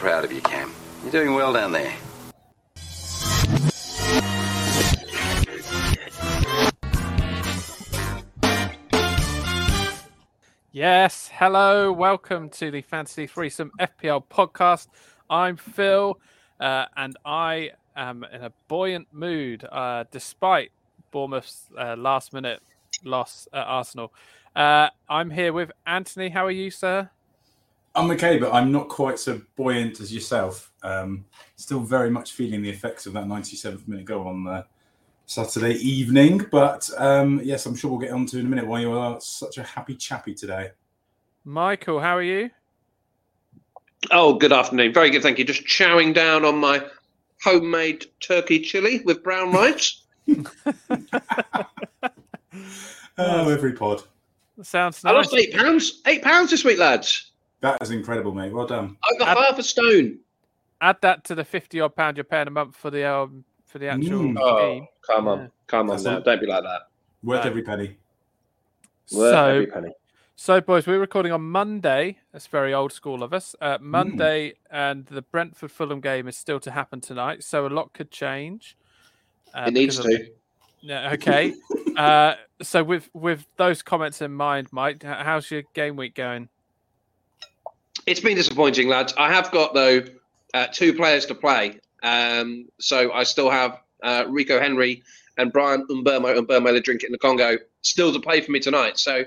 proud of you, Cam. You're doing well down there. Yes, hello, welcome to the Fantasy Threesome FPL podcast. I'm Phil, uh, and I am in a buoyant mood uh, despite Bournemouth's uh, last minute loss at Arsenal. Uh, I'm here with Anthony. How are you, sir? I'm okay, but I'm not quite so buoyant as yourself. Um, still very much feeling the effects of that 97th minute goal on uh, Saturday evening. But um, yes, I'm sure we'll get on to in a minute why you are such a happy chappy today. Michael, how are you? Oh, good afternoon. Very good, thank you. Just chowing down on my homemade turkey chili with brown rice. Oh, every pod. Sounds I nice. lost eight pounds. Eight pounds this week, lads. That is incredible, mate. Well done. Over Ab- half a stone. Add that to the fifty odd pound you're paying a month for the um for the actual Mm. Oh, game. come on, Yeah. come on That's now. all. Don't be like that. Worth No. every penny. Worth So every penny. So, boys, we're recording on Monday. That's very old school of us. Uh, Monday, and the Brentford Fulham game is still to happen tonight. So, a lot could change. Uh, it needs because of- to. Yeah, okay. uh, so, with with those comments in mind, Mike, how's your game week going? It's been disappointing, lads. I have got though uh, two players to play, um, so I still have uh, Rico Henry and Brian Umbermo Umbermo the drink it in the Congo still to play for me tonight. So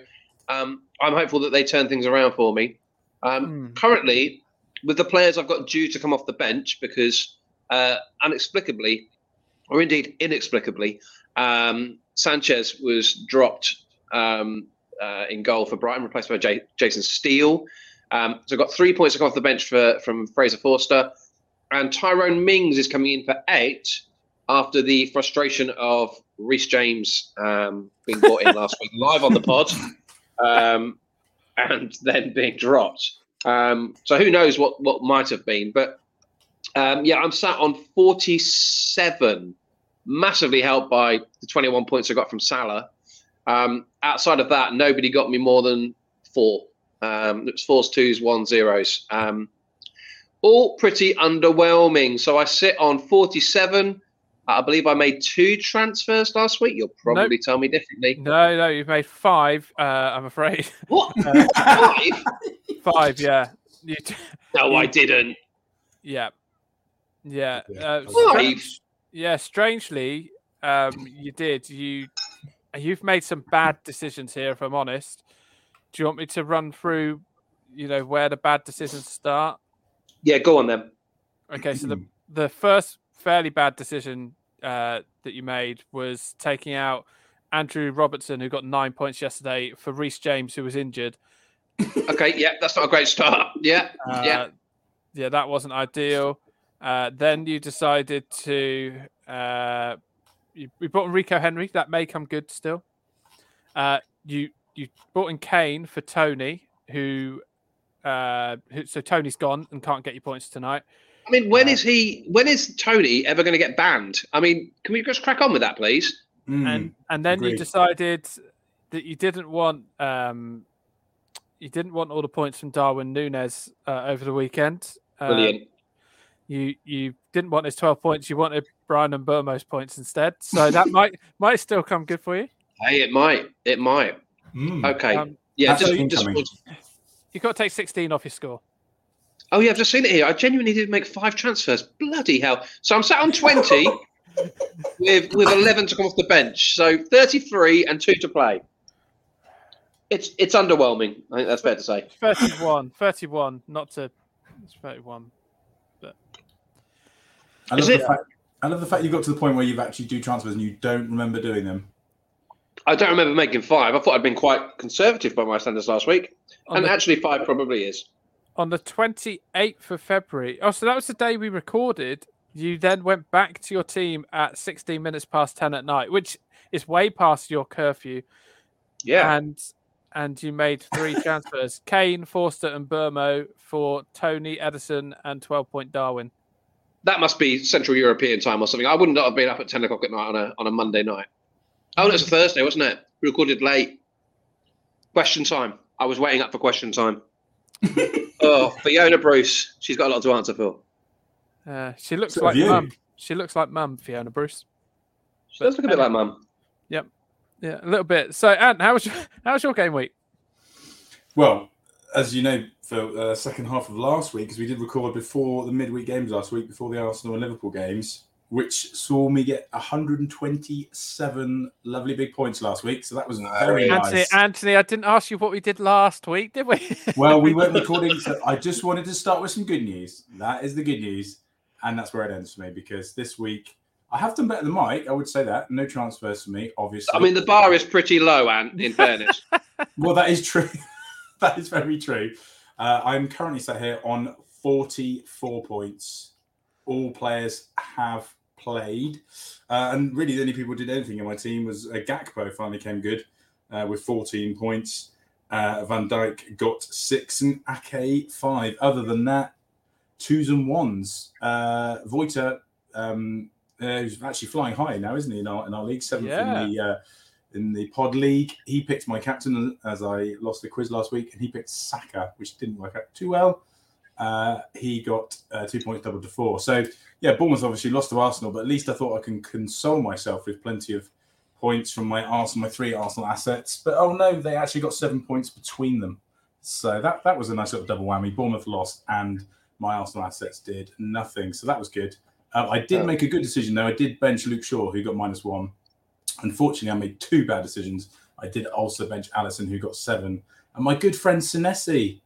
um, I'm hopeful that they turn things around for me. Um, Hmm. Currently, with the players I've got due to come off the bench because uh, inexplicably, or indeed inexplicably, um, Sanchez was dropped um, uh, in goal for Brighton, replaced by J- Jason Steele. Um, so I've got three points off the bench for from Fraser Forster, and Tyrone Mings is coming in for eight after the frustration of Reece James um, being brought in last week live on the pod, um, and then being dropped. Um, so who knows what what might have been, but um, yeah, I'm sat on 47, massively helped by the 21 points I got from Salah. Um, outside of that, nobody got me more than four. Um, it's fours, twos, one, zeros. Um, all pretty underwhelming. So I sit on 47. I believe I made two transfers last week. You'll probably tell me differently. No, no, you've made five. Uh, I'm afraid What? Five? five. Yeah, you, t- No, I didn't. yeah, yeah. Yeah. Uh, Five? strange- yeah, strangely, um, you did. You you've made some bad decisions here. If I'm honest, do you want me to run through? You know where the bad decisions start. Yeah, go on then. Okay, so the the first fairly bad decision uh, that you made was taking out Andrew Robertson, who got nine points yesterday, for Reece James, who was injured. Okay, yeah, that's not a great start. Yeah, Uh, yeah. yeah, that wasn't ideal. Uh, then you decided to uh, you, you brought in Rico Henry. That may come good still. Uh, you you brought in Kane for Toney, who, uh, who so Toney's gone and can't get you points tonight. I mean, when Uh, is he? When is Toney ever going to get banned? I mean, can we just crack on with that, please? Mm. and and then you decided that you didn't want um you didn't want all the points from Darwin Nunez uh, over the weekend. Uh, Brilliant. you you didn't want his twelve points. You wanted Brian and Burmo's points instead. So that might might still come good for you. hey, it might. It might. Mm. Okay. Um, yeah. That's Just, just, you got to take sixteen off your score. oh, yeah. I've just seen it here. I genuinely did make five transfers. Bloody hell! So I'm sat on twenty with with eleven to come off the bench. So thirty-three and two to play. It's it's underwhelming. I think that's fair to say. 31, 31, not to it's 31. I love, Is the it- fact, I love the fact you got to the point where you've actually do transfers and you don't remember doing them. I don't remember making five. I thought I'd been quite conservative by my standards last week, On and the, actually five probably is. on the 28th of February. Oh, so that was the day we recorded. You then went back to your team at 16 minutes past 10 at night, which is way past your curfew. Yeah. And and you made three transfers: Kane, Forster, and Burmo for Toney Ederson and 12 point Darwin. That must be Central European time or something. I wouldn't have been up at ten o'clock at night on a on a Monday night. Oh, it was a Thursday, wasn't it? We recorded late. Question time. I was waiting up for question time. oh, Fiona Bruce. She's got a lot to answer for. Uh, she looks So like mum. She looks like mum, Fiona Bruce. She does look a bit like mum. Yep. Yeah, a little bit. So, Ant, how was your, how was your game week? Well, as you know, for the uh, second half of last week, because we did record before the midweek games last week, before the Arsenal and Liverpool games, which saw me get 127 lovely big points last week. So that was very Anthony, nice. Anthony, I didn't ask you what we did last week, did we? Well, we weren't recording, so I just wanted to start with some good news. That is the good news, and that's where it ends for me because this week I have done better than Mike. I would say that no transfers for me, obviously. I mean, the bar is pretty low, Ant, in fairness. well, that is true. that is very true. Uh, I'm currently sat here on 44 points. All players have played, uh, and really the only people who did anything in my team was uh, Gakpo. Finally came good uh, with 14 points. Uh, Van Dijk got six and Ake five. Other than that, twos and ones. Uh, Voita, um, uh, who's actually flying high now, isn't he? In our in our league, seventh Yeah. in the uh, in the pod league. He picked my captain as I lost the quiz last week, and he picked Saka, which didn't work out too well. Uh, he got uh, two points doubled to four. So yeah, Bournemouth obviously lost to Arsenal, but at least I thought I can console myself with plenty of points from my Arsenal, my three Arsenal assets. But oh no, they actually got seven points between them. So that that was a nice little double whammy. Bournemouth lost, and my Arsenal assets did nothing. So that was good. Uh, I did make a good decision though. I did bench Luke Shaw, who got minus one. Unfortunately, I made two bad decisions. I did also bench Alisson, who got seven, and my good friend Senesi.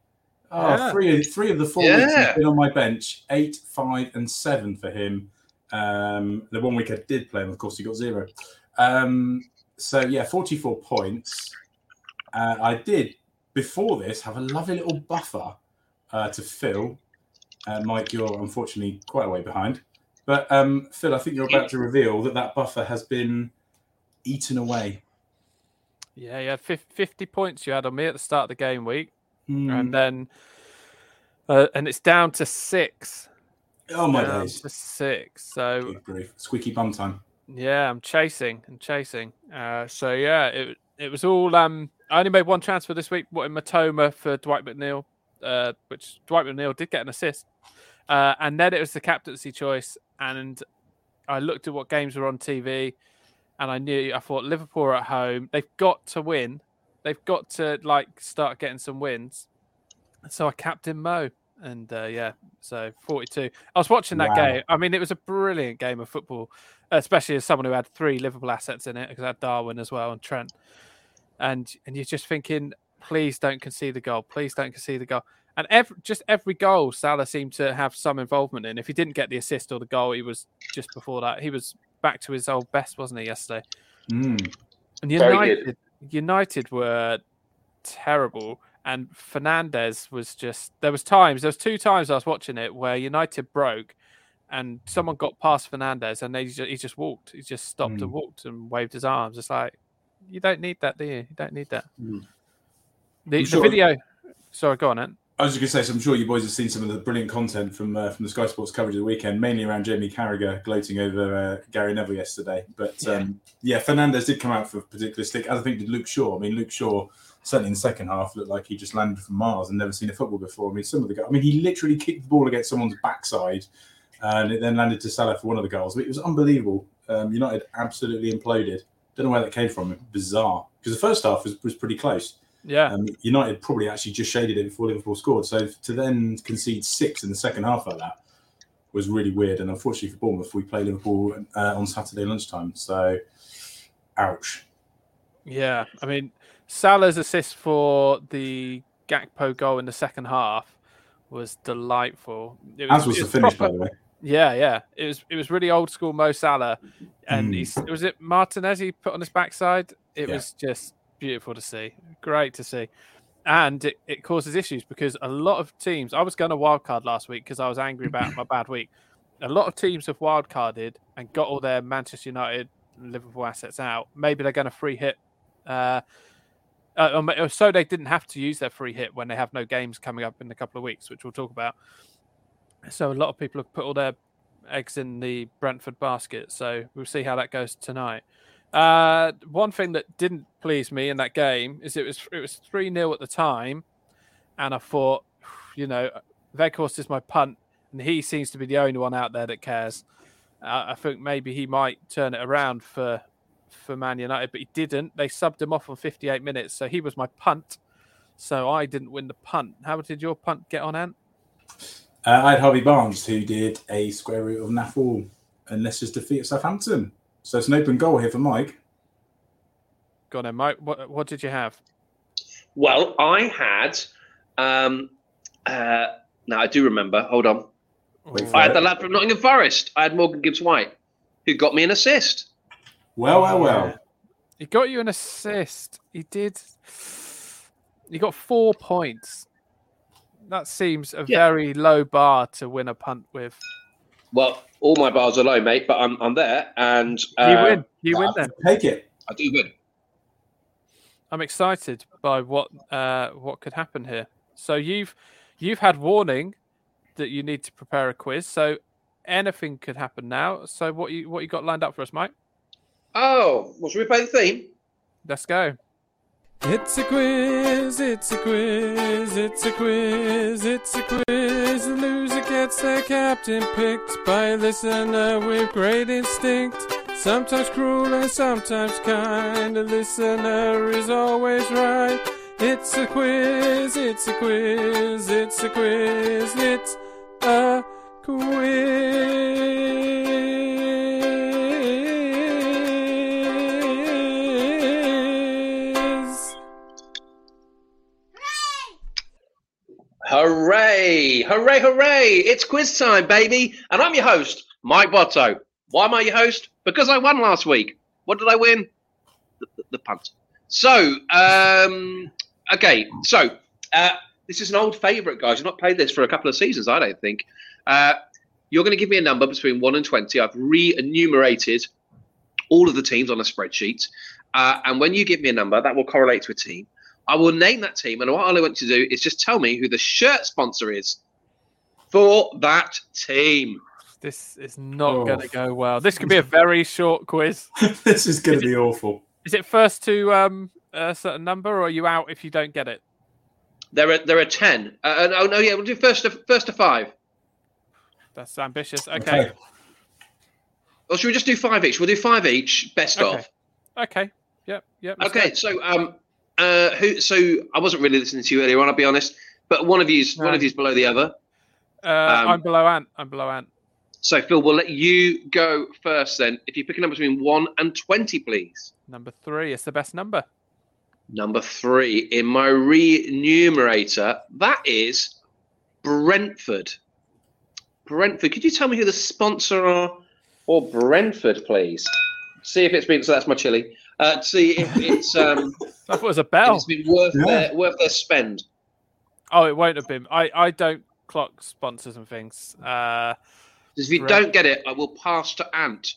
Oh, Yeah. three, three of the four weeks Yeah. he's been on my bench, eight, five, and seven for him. Um, the one week I did play him, of course, he got zero. Um, so yeah, 44 points. Uh, I did before this have a lovely little buffer uh, to fill. Uh, Mike, you're unfortunately quite a way behind. But um, Phil, I think you're about to reveal that that buffer has been eaten away. yeah, you had 50 points you had on me at the start of the game week, Hmm. and then uh, and it's down to six. oh my down days! to six. So Squeaky bum time. Yeah, I'm chasing and chasing. Uh, so yeah, it it was all. Um, I only made one transfer this week. What in Mitoma for Dwight McNeil, uh, which Dwight McNeil did get an assist, uh, and then it was the captaincy choice. And I looked at what games were on TV, and I knew I thought Liverpool are at home. They've got to win. They've got to like start getting some wins. So I captain Mo, and uh, yeah, so 42. I was watching that Wow. game. I mean, it was a brilliant game of football especially as someone who had three Liverpool assets in it because I had Darwin as well and Trent. And and you're just thinking, please don't concede the goal. Please don't concede the goal. And every just every goal Salah seemed to have some involvement in. If he didn't get the assist or the goal, he was just before that. He was back to his old best, wasn't he, yesterday? Mm. And. United United were terrible. And Fernandes was just there was times, there was two times I was watching it where United broke and someone got past Fernandes and they ju- he just walked. He just stopped and Mm. walked and waved his arms. It's like you don't need that, do you? You don't need that. Mm. The, the sure- video. Sorry, go on, Ant. I was just going to say, so I'm sure you boys have seen some of the brilliant content from uh, from the Sky Sports coverage of the weekend, mainly around Jamie Carragher gloating over uh, Gary Neville yesterday. But um, yeah, Fernandes did come out for a particular stick, as I think did Luke Shaw. I mean, Luke Shaw certainly in the second half looked like he just landed from Mars and never seen a football before. I mean, some of the go- I mean, he literally kicked the ball against someone's backside, and it then landed to Salah for one of the goals. But it was unbelievable. Um, United absolutely imploded. Don't know where that came from. Bizarre because the first half was, was pretty close. Yeah. Um, United probably actually just shaded it before Liverpool scored. So to then concede six in the second half like that was really weird. And unfortunately for Bournemouth, we play Liverpool uh, on Saturday lunchtime. So, ouch. Yeah, I mean, Salah's assist for the Gakpo goal in the second half was delightful. It As was the finish, proper- by the way. Yeah, yeah. It was it was really old school Mo Salah, and Mm. he's was it Martinez he put on his backside. It Yeah. was just beautiful to see, great to see, and it, it causes issues because a lot of teams. I was going to wildcard last week because I was angry about my bad week. A lot of teams have wildcarded and got all their Manchester United, and Liverpool assets out. Maybe they're going to free hit. Uh, uh, so they didn't have to use their free hit when they have no games coming up in a couple of weeks, which we'll talk about. So a lot of people have put all their eggs in the Brentford basket. So we'll see how that goes tonight. Uh, one thing that didn't please me in that game is it was it was three 0 at the time, and I thought you know, Weghorst is my punt, and he seems to be the only one out there that cares. Uh, I think maybe he might turn it around for for Man United, but he didn't. They subbed him off on 58 minutes, so he was my punt. So I didn't win the punt. How did your punt get on, Ant? Uh, I had Harvey Barnes, who did a square root of naff all and Leicester's defeat Southampton. So it's an open goal here for Mike. Go on, then, Mike. What, what did you have? Well, I had. Um, uh, now I do remember. Hold on. Wait I had it. the lad from Nottingham Forest. I had Morgan Gibbs White, who got me an assist. Well, well, well. He got you an assist. He did. He got four points. That seems a Yeah. very low bar to win a punt with. Well, all my bars are low, mate, but I'm I'm there, and You uh, win. You win then. Take it. I do win. I'm excited by what uh, what could happen here. So you've you've had warning that you need to prepare a quiz. So anything could happen now. So what you what you got lined up for us, Mike? Oh, well, should we play the theme? Let's go. It's a quiz, it's a quiz, it's a quiz, it's a quiz. The loser gets their captain picked by a listener with great instinct. Sometimes cruel and sometimes kind. The listener is always right. It's a quiz, it's a quiz, it's a quiz, it's a quiz. Hooray! Hooray! Hooray! It's quiz time, baby, and I'm your host, Mike Botto. Why am I your host? Because I won last week. What did I win? The, the, the punt. So, um, okay, so uh, this is an old favourite, guys. You've not played this for a couple of seasons, I don't think. Uh, you're going to give me a number between one and twenty. I've re-enumerated all of the teams on a spreadsheet, uh, and when you give me a number, that will correlate to a team. I will name that team, and what I want you to do is just tell me who the shirt sponsor is for that team. This is not Oh. going to go well. This could be a very short quiz. this is going to be awful. Is it first to um, a certain number, or are you out if you don't get it? There are there are ten. Uh, oh no, yeah, we'll do first to first to five. That's ambitious. Okay. Or should we just do five each? We'll do five each. Best Okay. of. Okay. Yep. Yep. Okay, go. so um, uh, who? So I wasn't really listening to you earlier on. I'll be honest, but one of you's one of you's below the other. Uh, um, I'm below Ant. I'm below Ant. So Phil, we'll let you go first. Then, if you pick a number between one and twenty, please. Number three is the best number. Number three in my re-numerator, that is Brentford. Brentford. Could you tell me who the sponsor are for Brentford, please? See if it's been. So that's my chili. Uh, see if it's um, I thought it was a bell. it's been worth Yeah. their worth their spend. Oh, it won't have been. I, I don't clock sponsors and things. Uh, 'Because if you Brent- don't get it, I will pass to Ant.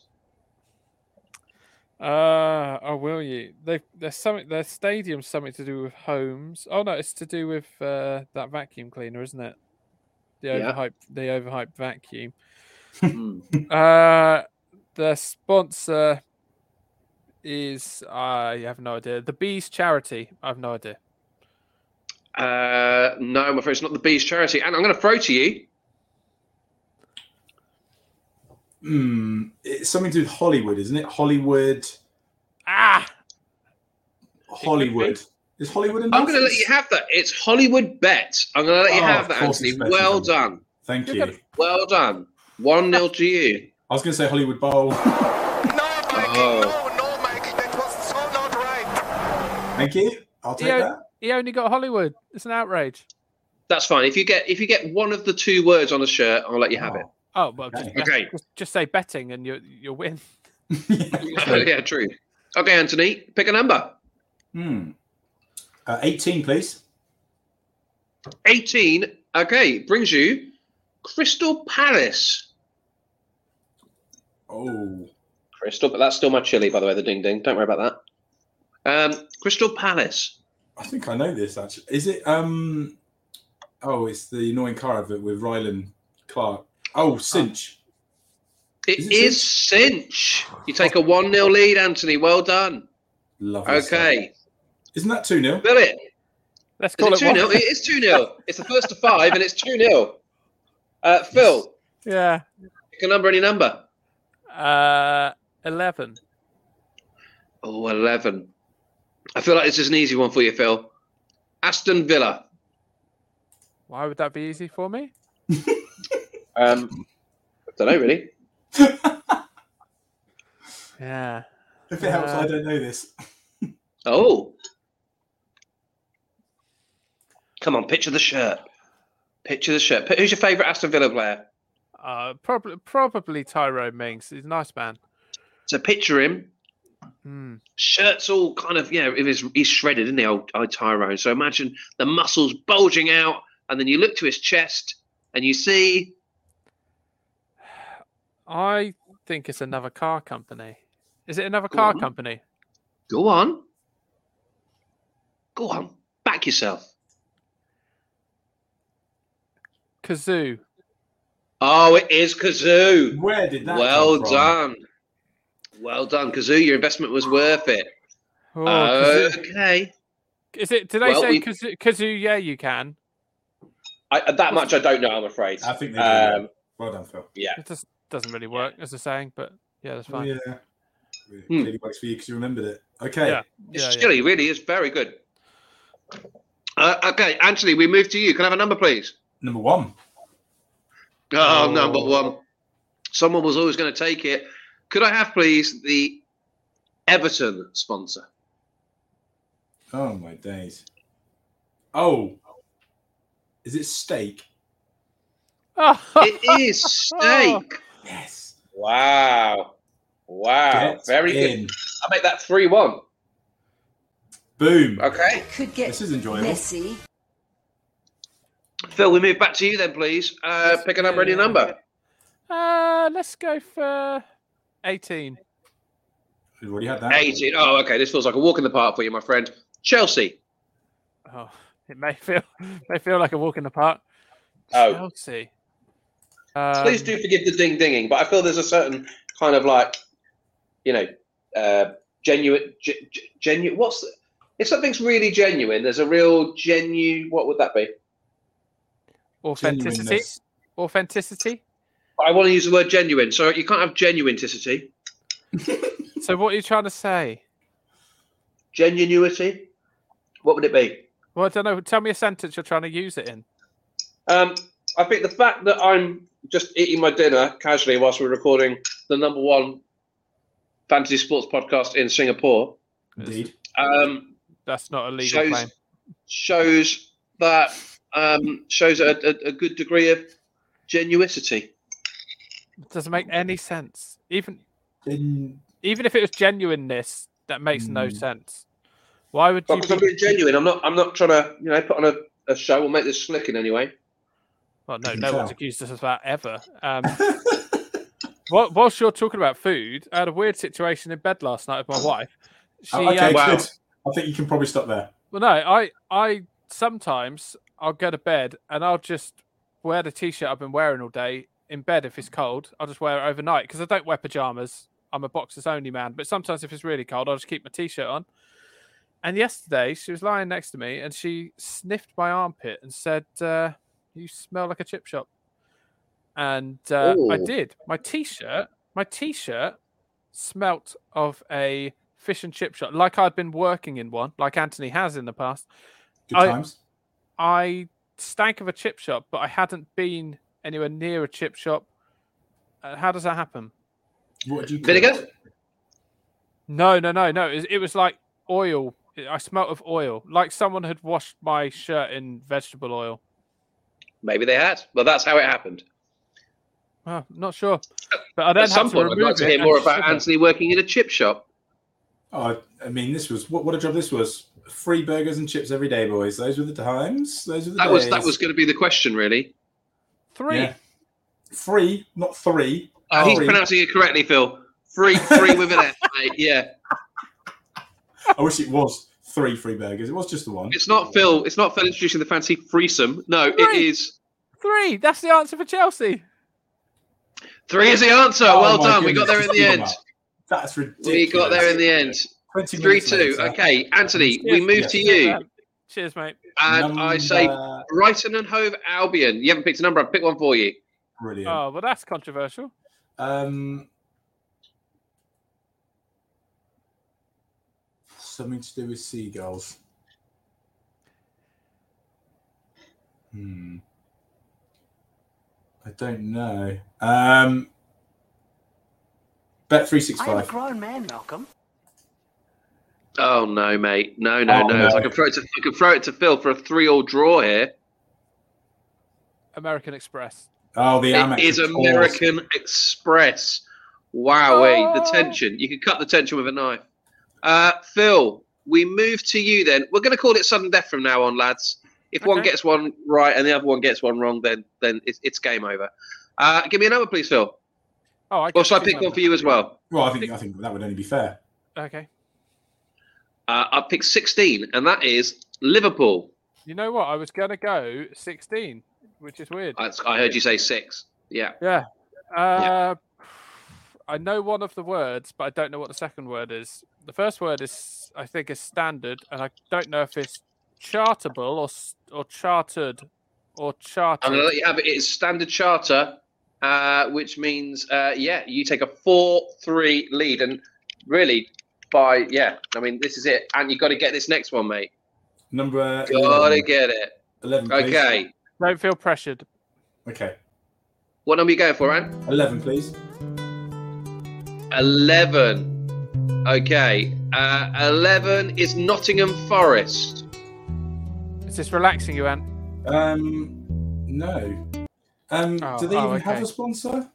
uh, oh, will you? They there's something. Their stadium's something to do with homes. Oh no, it's to do with uh, that vacuum cleaner, isn't it? The Yeah. overhyped, the overhyped vacuum. Hmm. Uh, the sponsor is I have no idea. The Bees charity. I have no idea. Uh, no, I'm afraid it's not the Bees charity. And I'm going to throw to you. Hmm. It's something to do with Hollywood, isn't it? Hollywood. Ah, Hollywood. Is Hollywood? I'm going to let you have that. It's Hollywood Bet. I'm going to let you Oh, have that, course Anthony. it's better Well done. Thank You're you. gonna- Well done. 1 0 to you. I was going to say Hollywood Bowl. No, Mikey, Oh. no, no, Mikey, that was so not right. Thank you. I'll take Yeah. that. he only got Hollywood. It's an outrage. That's fine. If you get if you get one of the two words on a shirt, I'll let you have it. Oh well, just, Okay. bet- Okay. just, just say betting and you you'll win. yeah, true. Okay, Anthony, pick a number. Hmm. Uh, 18, please. 18. Okay, brings you Crystal Palace. Oh. Crystal, but that's still my chili, by the way, the ding ding. Don't worry about that. Um, Crystal Palace. I think I know this actually. Is it um oh it's the annoying car advert with Rylan Clark. Oh Cinch. It Is is, it cinch. You take a 1 0 lead, Anthony. Well done. Lovely. stuff. Okay. Isn't that 2 0? Fill it. Let's Is call it it 2 one. 0? It is 2 0. It's the first to five, and it's 2 0. Uh, Phil, Yeah. pick a number, any number. Uh, 11. Oh, 11. I feel like this is an easy one for you, Phil. Aston Villa. Why would that be easy for me? Um, I don't know, really. Yeah. If it helps, Uh, I don't know this. Oh. Come on, picture the shirt. Picture the shirt. Who's your favourite Aston Villa player? Uh, probably probably Tyrone Mings. He's a nice man. So picture him. Hmm. Shirt's all kind of, you know, it is, he's shredded, isn't he, old, old Tyrone? So imagine the muscles bulging out, and then you look to his chest and you see. I think it's another car company. Is it another Go car on. company? Go on. Go on. Back yourself. Cazoo. Oh, it is Cazoo. Where did that Well come from? done. Well done, Cazoo. Your investment was worth it. Oh, Cazoo. okay. Is it? Did they well, say we- Cazoo, Cazoo? Yeah, you can. I, that much I don't know, I'm afraid. I think they do. Um, well done, Phil. yeah. It just doesn't really work as a saying, but yeah, that's Oh, fine. yeah. It Hmm. Works for you because you remembered it. Okay. Yeah. It's Yeah, yeah. really is very good. Uh, okay, Anthony, we move to you. Can I have a number, please? Number one. Oh, Oh. number one. Someone was always going to take it. Could I have, please, the Everton sponsor? Oh my days. Oh. Is it Stake? Oh, It is Stake. Yes. Wow. Wow. Get very good. I'll make that 3 1. Boom. Okay. Could get This is enjoyable. messy. Phil, we move back to you then, please. Uh, pick a number, any number. Uh, let's go for 18. We've already had that. 18. Oh, okay. This feels like a walk in the park for you, my friend. Chelsea. Oh, it may feel may feel like a walk in the park. Oh. Chelsea. Um, Please do forgive the ding dinging, but I feel there's a certain kind of like, you know, uh, genuine, ge- ge- genuine. What's the, if something's really genuine? There's a real genuine. What would that be? authenticity. Authenticity. I want to use the word genuine. So you can't have genuinicity, So what are you trying to say? genuinity. What would it be? Well, I don't know. Tell me a sentence you're trying to use it in. Um, I think the fact that I'm just eating my dinner casually whilst we're recording the number one fantasy sports podcast in Singapore Indeed. um, That's not a legal shows claim. shows that um, shows a, a, a good degree of genuicity. It doesn't make any sense. Even In, even if it was genuineness, that makes no Hmm. sense. Why would But you? because I'm being genuine, I'm not. I'm not trying to, you know, put on a, a show or make this slick in any way. Well, no, no one's accused us of that ever. Um, whil- whilst you're talking about food, I had a weird situation in bed last night with my wife. She, Oh, okay, um, Wow. good. I think you can probably stop there. Well, no, I, I sometimes I'll go to bed and I'll just wear the t-shirt I've been wearing all day in bed if it's cold. I'll just wear it overnight because I don't wear pajamas. I'm a boxers only man. But sometimes if it's really cold, I'll just keep my t-shirt on. And yesterday she was lying next to me and she sniffed my armpit and said, uh, "You smell like a chip shop." And uh, I did. My t-shirt, my t-shirt smelt of a fish and chip shop, like I'd been working in one, like Anthony has in the past. Good I- times. I stank of a chip shop, but I hadn't been anywhere near a chip shop. Uh, how does that happen? What do you? Vinegar. No, no, no, no. It, was- it was like oil. I smelt of oil, like someone had washed my shirt in vegetable oil. Maybe they had. Well, that's how it happened. Oh, not sure, but I then At some to point, I'd like to hear more about. Anthony working in a chip shop. Oh, I mean, this was what, what a job this was. Free burgers and chips every day, boys. Those were the times. Those were the That days. was that was going to be the question, really. Three. Yeah. Free, not three. Uh, he's pronouncing it correctly, Phil. Free, free with an F, mate. Yeah, I wish it was three free burgers. It was just the one. it's not Phil. It's not Phil introducing the fancy threesome. No, it Three. is Three. That's the answer for Chelsea. three. Is the answer. Oh well my done. We got there in the end. give 'em up. That's ridiculous. We got there in the end. 20 Three minutes two. later. Okay, Anthony, we move Yes. to you. Cheers, mate. And I say Number- Brighton and Hove Albion. You haven't picked a number. I've picked one for you. brilliant. Oh, well, that's controversial. Um, something to do with seagulls. Hmm. I don't know. Um, bet three six five. I am a grown man, Malcolm. Oh no, mate. No, no, Oh, no. So I can throw it to I can throw it to Phil for a three-all draw here. American Express. Oh, the Amex. is of course. American Express. Wow, the Oh. tension. You can cut the tension with a knife. Uh, Phil, we move to you then. We're going to call it sudden death from now on, lads. If one gets one right and the other one gets one wrong, then then it's, it's game over. Uh, give me a number, please, Phil. Oh, I Or get shall I two pick one for you as well? Well, I think I think that would only be fair. Okay. Uh, I picked 16, and that is Liverpool. You know what? I was going to go 16, which is weird. I, I heard you say six. Yeah. Yeah. Uh, I know one of the words, but I don't know what the second word is. The first word is, I think, is standard, and I don't know if it's chartable or or chartered or chartered. I'm going to let you have it. It's standard charter, uh, which means, uh, yeah, you take a 4 3 lead. And really, by, yeah, I mean, this is it. And you've got to get this next one, mate. Number Got to 11, get it. 11 please. Okay. Don't feel pressured. Okay. What number are you going for, Ant? 11, please. 11. Okay. Uh, 11 is Nottingham Forest. Is this relaxing you, Ant? Um, no. Um, Oh, do they oh, even have a sponsor?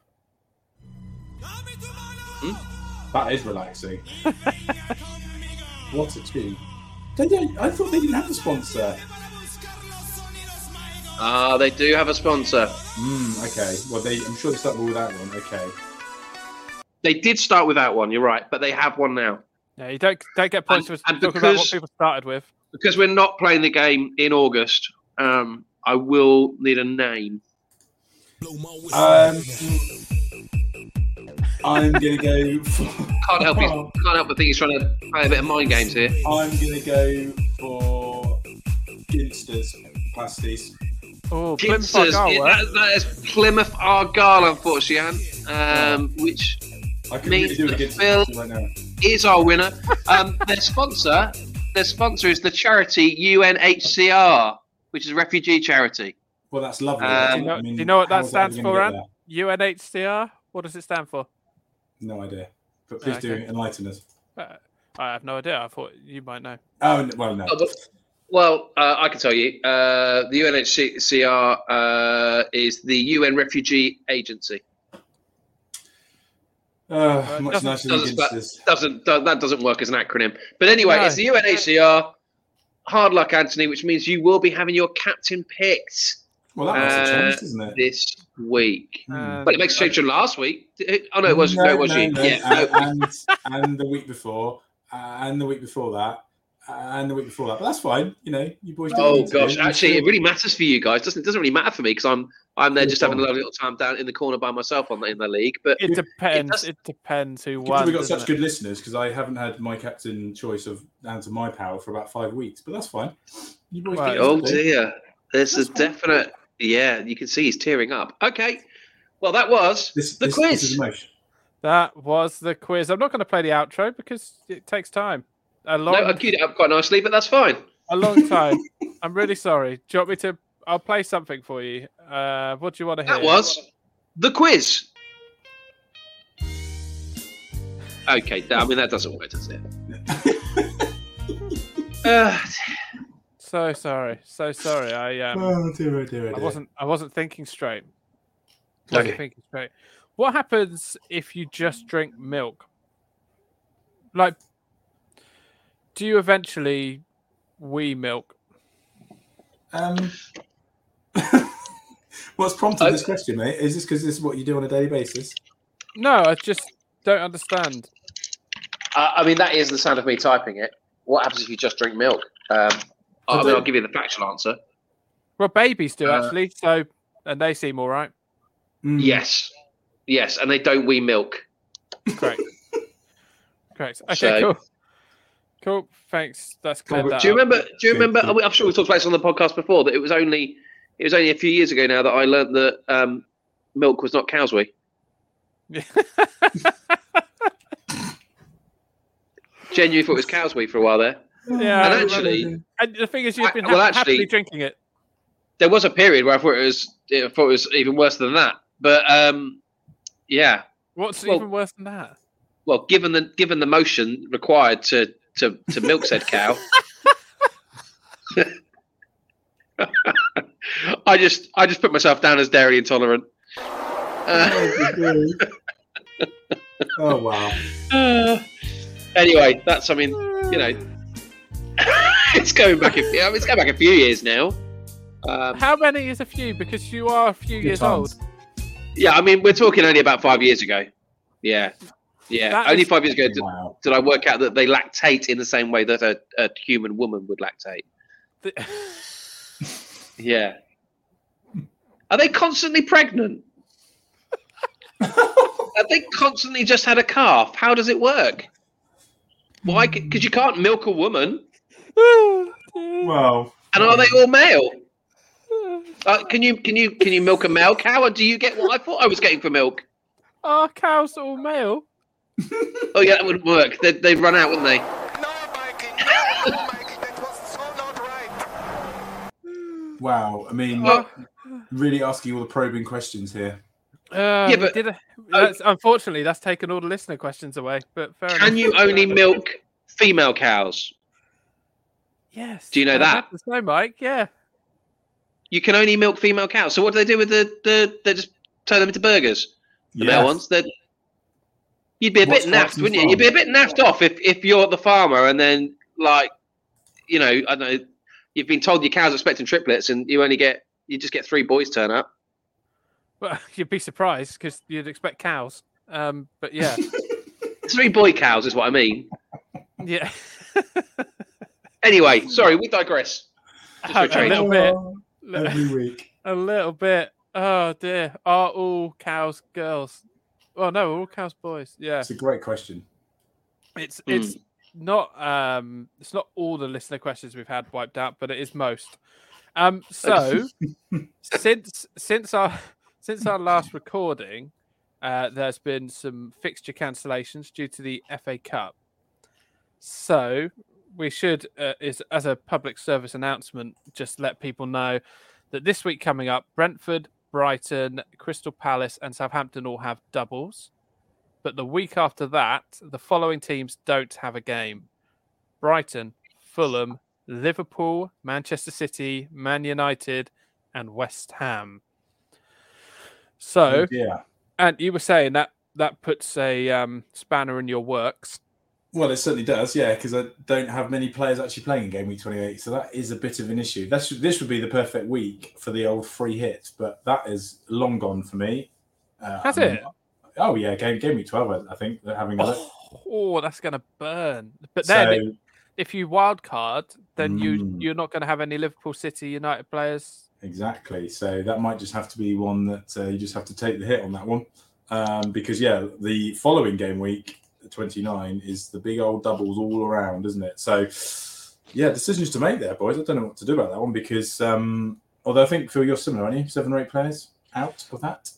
That is relaxing. what a tune. Don't, I thought they didn't have a sponsor. Ah, they do have a sponsor. Hmm. okay. Well, they, I'm sure they start with that one. Okay. They did start with that one, you're right, but they have one now. Yeah, you don't don't get points And- for and talking about what because- people started with. Because we're not playing the game in August, um, I will need a name. Um, I'm gonna go. For, Can't help you. Can't help but think he's trying to play a bit of mind games here. I'm gonna go for Ginsters pasties. Oh, Plymouth Ginsters, Argyle it- work. that, that is Plymouth Argyle, unfortunately, Anne, um, which I Means really do a that Phil- Ginsters right now. is our winner. Um, their sponsor, their sponsor is the charity UNHCR, which is a refugee charity. Well, that's lovely. Um, Do you know, mean, do you know what that stands for, gonna Ant? UNHCR? What does it stand for? There? No idea. But please do enlighten us. Uh, I have no idea. I thought you might know. Oh well, no. Oh, but- well, uh, I can tell you, uh, the UNHCR uh, is the UN Refugee Agency. Oh, Uh, much doesn't- nicer than doesn't spa- Doesn't that doesn't work as an acronym? But anyway, No. it's the UNHCR. Hard luck, Anthony, which means you will be having your captain picked Well, that makes Uh, a change, doesn't it? this week. Hmm. And- But it makes a change from last week. Oh no, it was no, it was you. no, Yeah, and, and the week before, and the week before that, and the week before that. But that's fine. You know, you boys. do Oh need do. gosh, You actually, it really matters for you guys. Doesn't it doesn't really matter for me because I'm I'm there just having a lovely little time down in the corner by myself on the, in the league. But It depends. does- It, depends who Good won. that we got such it? good listeners because I haven't had my captain choice of down to my power for about five weeks, but that's fine. You boys Well, oh what dear, there's a That's fine. Definite. Yeah, you can see he's tearing up. Okay, well that was This, the this, quiz. This is. That was the quiz. I'm not going to play the outro because it takes time. A long, no, I queued it up quite nicely, but that's fine. a long time. I'm really sorry. Do you want me to? I'll play something for you. Uh, what do you want to hear? That was the quiz. Okay, I mean that doesn't work, does it? Uh, So sorry. So sorry. I um. oh dear, dear, oh I wasn't. I wasn't thinking straight. Wasn't Okay. thinking straight. What happens if you just drink milk? Like, do you eventually wee milk? Um, what's prompted I- this question, mate? Is this because this is what you do on a daily basis? No, I just don't understand. Uh, I mean, that is the sound of me typing it. What happens if you just drink milk? Um, I mean, I'll give you the factual answer. Well, babies do Uh, actually. So, and they seem all right. Mm. Yes, yes, and they don't wee milk. Great. Great. Okay, So- cool. Cool. Thanks. That's cleared that Do you up. remember? Do you remember? good. I'm sure we talked about this on the podcast before. That it was only it was only a few years ago now that I learned that um, milk was not cow's whey. Genuinely thought it was cow's whey for a while there. Yeah. And actually- and the thing is, you've I- been well, hap- actually- happily drinking it. There was a period where I thought it was I thought it was even worse than that. But um, yeah, What's well- even worse than that? well, given the given the motion required to to, to milk said cow, I just I just put myself down as dairy intolerant. Uh, oh wow. Uh, anyway, that's I mean, you know, it's going back. A, yeah, it's going back a few years now. Um, How many is a few? Because you are a few years times. old. yeah, I mean, we're talking only about five years ago. Yeah, yeah, That only is- five years ago did, Wow. did I work out that they lactate in the same way that a, a human woman would lactate. The- Yeah. Are they constantly pregnant? Have they constantly just had a calf? How does it work? Why? Because you can't milk a woman. Well, And are they all male? Uh, can you can you can you milk a male cow? Or do you get what I thought I was getting for milk? Are cows all male? Oh yeah, that wouldn't work. They'd, they'd run out, wouldn't they? No, Mikey. No, Mikey. That was so not right. wow. I mean, Well- really asking all the probing questions here. Uh, Yeah, but- did a- that's, unfortunately, that's taken all the listener questions away. But fair Can enough. you only milk female cows? Yes. Do you know I that? have to say, Mike. Yeah. You can only milk female cows. So what do they do with the the? They just turn them into burgers. The male ones. They You'd be a What's bit Clarkson's naffed, wouldn't you? You'd be a bit naffed off if, if you're the farmer and then like, you know, I don't know, you've been told your cow's are expecting triplets and you only get you just get three boys turn up. Well, you'd be surprised because you'd expect cows. Um, but yeah, Three boy cows is what I mean. yeah. Anyway, sorry, we digress. Just a a little bit. Oh, every week. A little bit. Oh dear. Are all cows girls? Well, no, all cows boys. Yeah. It's a great question. It's it's not um it's not all the listener questions we've had wiped out, but it is most. Um so since since our since our last recording, uh there's been some fixture cancellations due to the FA Cup. So we should uh, is as a public service announcement just let people know that this week coming up Brentford, Brighton, Crystal Palace and Southampton all have doubles. But the week after that, the following teams don't have a game Brighton, Fulham, Liverpool, Manchester City, Man United, and West Ham. So, yeah. and you were saying that that puts a um, spanner in your works. Well, it certainly does, yeah, because I don't have many players actually playing in game week 28, so that is a bit of an issue. This, this would be the perfect week for the old free hit, but that is long gone for me. Uh, Has I'm- it? Oh, yeah, game, game week 12, I- I think, they're having a look. Oh, oh, that's going to burn. But then, So, if you wild card, then you Mm. you're not going to have any Liverpool, City, United players. exactly. So that might just have to be one that uh, you just have to take the hit on that one. Um, because, yeah, the following game week, 29, is the big old doubles all around, isn't it? So, yeah, decisions to make there, boys. I don't know what to do about that one because, um, although I think, Phil, you're similar, aren't you? Seven or eight players out of that?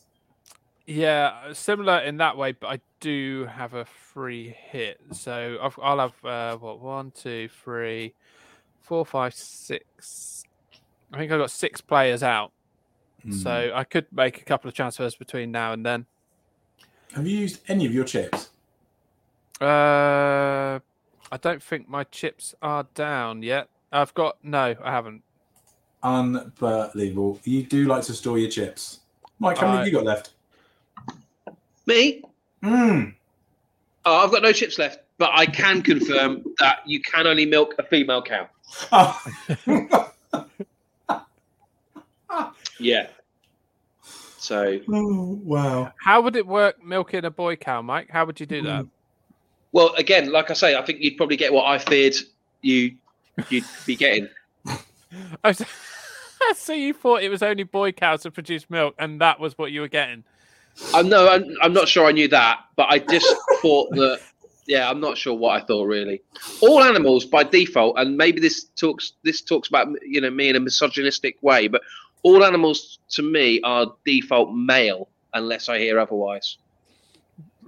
Yeah, similar in that way, but I do have a free hit. So I've, I'll have uh, what one, two, three, four, five, six. I think I've got six players out, Hmm. so I could make a couple of transfers between now and then. Have you used any of your chips? Uh, I don't think my chips are down yet. I've got no, I haven't. Unbelievable. You do like to store your chips. Mike, how many have you got left? Me? Mm. Oh, I've got no chips left, but I can confirm that you can only milk a female cow. Oh. Yeah. So, Oh, wow. How would it work milking a boy cow, Mike? How would you do that? Well, again, like I say, I think you'd probably get what I feared you you'd be getting. So- you thought it was only boy cows that produced milk, and that was what you were getting? I no, I'm, I'm not sure I knew that, but I just thought that yeah, I'm not sure what I thought really. All animals by default, and maybe this talks this talks about you know me in a misogynistic way, but all animals to me are default male unless I hear otherwise.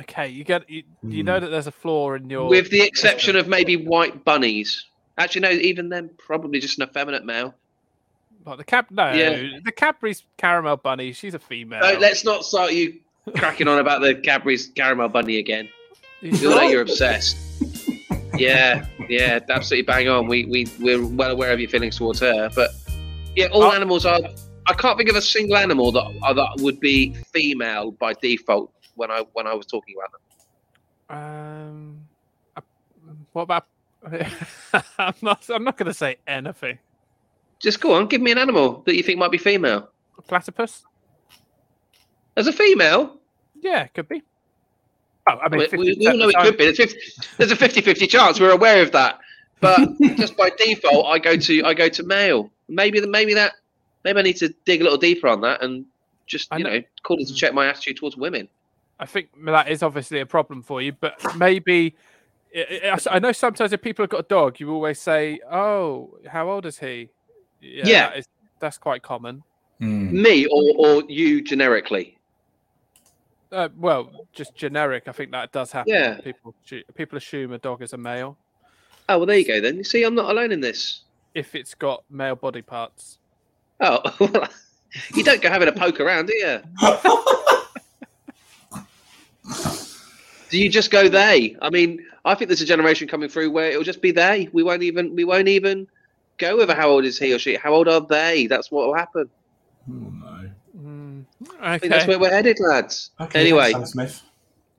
Okay, you get you, you Hmm. know that there's a flaw in your With the exception of maybe white bunnies. Actually, no, even then, probably just an effeminate male. But the cap no Yeah. the Cadbury's caramel bunny. She's a female. No, let's not start you cracking on about the Cadbury's caramel bunny again. You Feel like you're obsessed. Yeah, yeah, absolutely bang on. We we we're well aware of your feelings towards her, but yeah, all Oh. animals are. I can't think of a single animal that uh, that would be female by default when I when I was talking about them. Um, uh, what about? I'm not. I'm not going to say anything. Just go on, give me an animal that you think might be female. Platypus? As a female, Yeah, could be. Oh, I mean, we, we, 50% we all know it could be. There's, 50, there's a 50-50 chance. We're aware of that, but just by default, I go to I go to male. Maybe the maybe that maybe I need to dig a little deeper on that and just I you know- know call it to check my attitude towards women. I think that is obviously a problem for you, but maybe I- I I know sometimes if people have got a dog, you always say, "Oh, how old is he?" Yeah. that is, that's quite common. Hmm. Me or or you generically. Uh, well, just generic. I think that does happen. Yeah. people people assume a dog is a male Oh well, there you go then. You see, I'm not alone in this. if it's got male body parts. Oh, well, you don't go having a poke around, do you? Do you just go they? I mean, I think there's a generation coming through where it'll just be they. We won't even we won't even go over how old is he or she. How old are they? That's what will happen. Oh, no. Mm, I think that's where we're headed, lads. Okay, Anyway. Smith.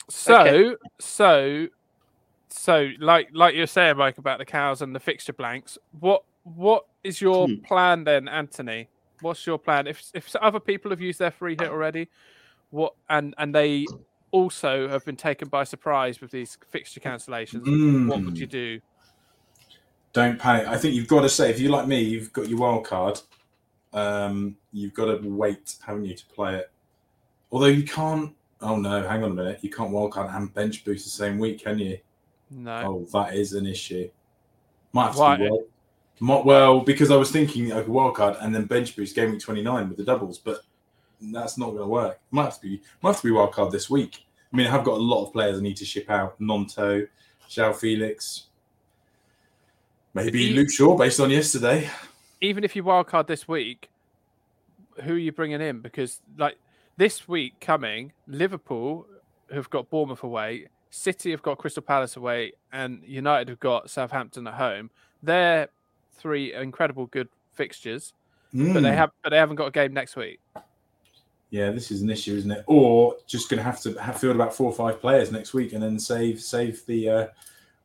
So, Okay. so, so, like, like you're saying, Mike, about the cows and the fixture blanks. What, what is your Hmm. plan then, Anthony? What's your plan? If if other people have used their free hit already, what and and they also have been taken by surprise with these fixture cancellations, what would Mm. you do? Don't panic. I think you've got to say, if you're like me, you've got your wild card. Um, you've got to wait, haven't you, to play it? Although you can't. Oh no, hang on a minute. You can't wild card and bench boost the same week, can you? No. Oh, that is an issue. Might have to Why? be wild. Might, well, because I was thinking like a wild card and then bench boost game week 29 with the doubles, but that's not going to work. Might have to be might have to be wild card this week. I mean, I have got a lot of players I need to ship out. Nonto, João Félix, maybe You- Luke Shaw based on yesterday. even if you wildcard this week, who are you bringing in? Because like this week coming, Liverpool have got Bournemouth away, City have got Crystal Palace away, and United have got Southampton at home. They're three incredible good fixtures, but they Mm. have but they haven't got a game next week. Yeah, this is an issue, isn't it? Or just going to have to have field about four or five players next week and then save save the uh,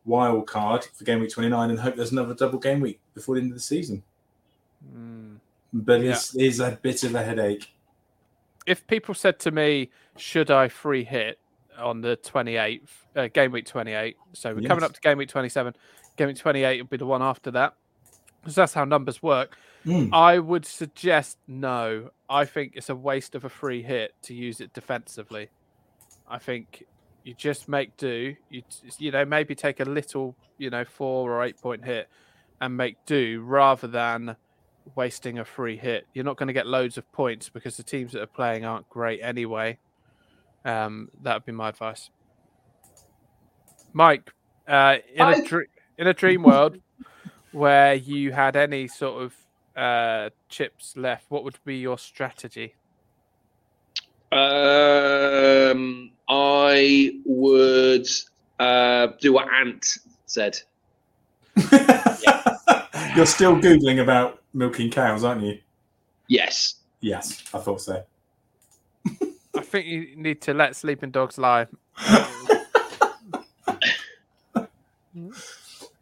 wild card for game week 29 and hope there's another double game week before the end of the season. Mm. But Yeah. it's, it's a bit of a headache. If people said to me, "Should I free hit on the 28th, uh, game week 28?" So we're coming up to game week 27. Game week 28 will be the one after that, because that's how numbers work. Mm. I would suggest no. I think it's a waste of a free hit to use it defensively. I think you just make do. You you know maybe take a little you know four or eight point hit and make do rather than wasting a free hit. You're not going to get loads of points because the teams that are playing aren't great anyway. Um, that would be my advice. Mike, uh, in I- a dr- in a dream world where you had any sort of uh, chips left, what would be your strategy? Um, I would uh, do what Ant said. You're still googling about milking cows, aren't you? Yes. Yes, I thought so. I think you need to let sleeping dogs lie.